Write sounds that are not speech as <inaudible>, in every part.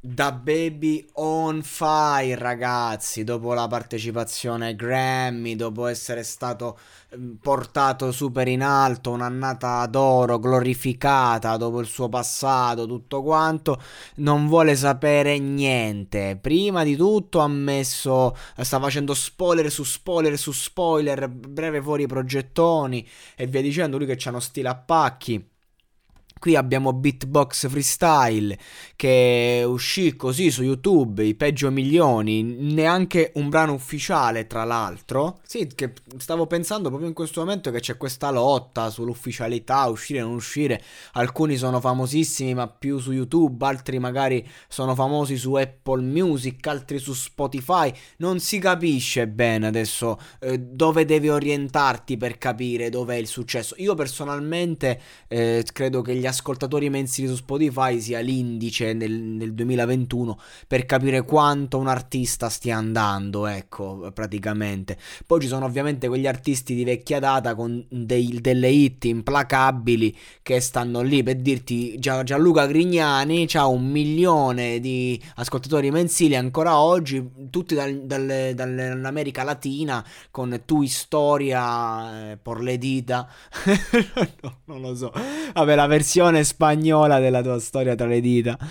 Da Baby on fire, ragazzi, dopo la partecipazione ai Grammy, dopo essere stato ehm, portato super in alto, un'annata d'oro glorificata dopo il suo passato, tutto quanto, non vuole sapere niente. Prima di tutto ha messo, sta facendo spoiler su spoiler su spoiler, breve fuori i progettoni e via dicendo, lui che c'ha uno stile a pacchi. Qui abbiamo Beatbox Freestyle che uscì così su YouTube, i peggio milioni, neanche un brano ufficiale tra l'altro. Sì, che stavo pensando proprio in questo momento che c'è questa lotta sull'ufficialità, uscire o non uscire. Alcuni sono famosissimi ma più su YouTube, altri magari sono famosi su Apple Music, altri su Spotify. Non si capisce bene adesso eh, dove devi orientarti per capire dov'è il successo. Io personalmente eh, credo che gli ascoltatori mensili su Spotify sia l'indice nel, nel 2021 per capire quanto un artista stia andando, ecco, praticamente. Poi ci sono ovviamente quegli artisti di vecchia data con dei, delle hit implacabili che stanno lì per dirti Gianluca Grignani ha un milione di ascoltatori mensili ancora oggi, tutti dal, dal, dall'America Latina con Tu Storia, eh, por le dita. <laughs> no, non lo so. Vabbè, la versione versione spagnola della tua storia tra le dita. <laughs>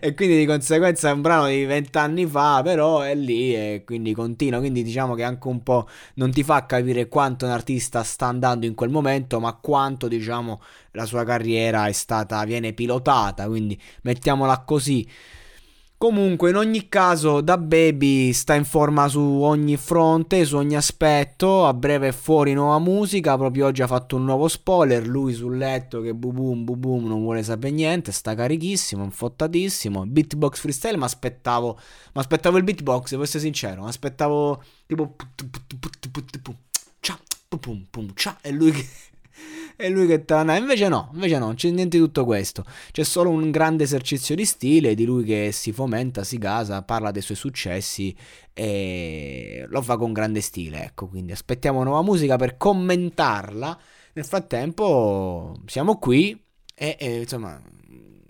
e quindi di conseguenza è un brano di vent'anni fa, però è lì e quindi continua. Quindi diciamo che anche un po' non ti fa capire quanto un artista sta andando in quel momento, ma quanto diciamo la sua carriera è stata, viene pilotata. Quindi mettiamola così. Comunque, in ogni caso, da Baby sta in forma su ogni fronte, su ogni aspetto. A breve è fuori nuova musica. Proprio oggi ha fatto un nuovo spoiler. Lui sul letto che bubum bubum non vuole sapere niente. Sta carichissimo, infottatissimo. Beatbox freestyle. Ma aspettavo. Ma aspettavo il beatbox, devo essere sincero. Ma aspettavo tipo. E lui che e lui che te la Invece no, invece no, non c'è niente di tutto questo. C'è solo un grande esercizio di stile di lui che si fomenta, si gasa, parla dei suoi successi e lo fa con grande stile. Ecco, quindi aspettiamo nuova musica per commentarla. Nel frattempo siamo qui e, e insomma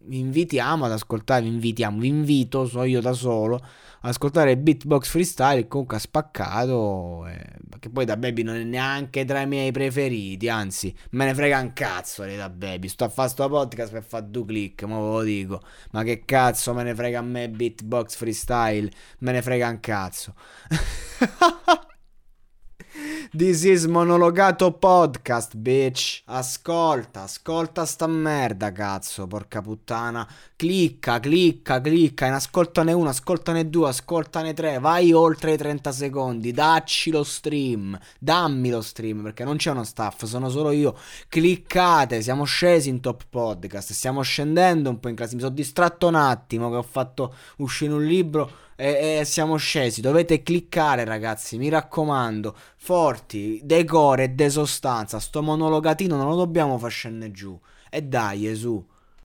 vi invitiamo ad ascoltare, vi invitiamo, vi invito, so io da solo ascoltare Beatbox Freestyle comunque ha spaccato eh, che poi da Baby non è neanche tra i miei preferiti anzi me ne frega un cazzo di da Baby. Sto a fare sto podcast per fare due click ma ve lo dico. Ma che cazzo me ne frega a me Beatbox Freestyle? Me ne frega un cazzo <laughs> This is monologato podcast, bitch. Ascolta, ascolta sta merda, cazzo, porca puttana. Clicca, clicca, clicca. In ascoltane uno, ascoltane due, ascoltane tre. Vai oltre i 30 secondi. Dacci lo stream. Dammi lo stream, perché non c'è uno staff, sono solo io. Cliccate, siamo scesi in top podcast. Stiamo scendendo un po' in classe. Mi sono distratto un attimo che ho fatto uscire un libro e, e, siamo scesi. Dovete cliccare, ragazzi. Mi raccomando. Forti, decore e de sostanza. Sto monologatino non lo dobbiamo far scendere giù. E dai, Gesù.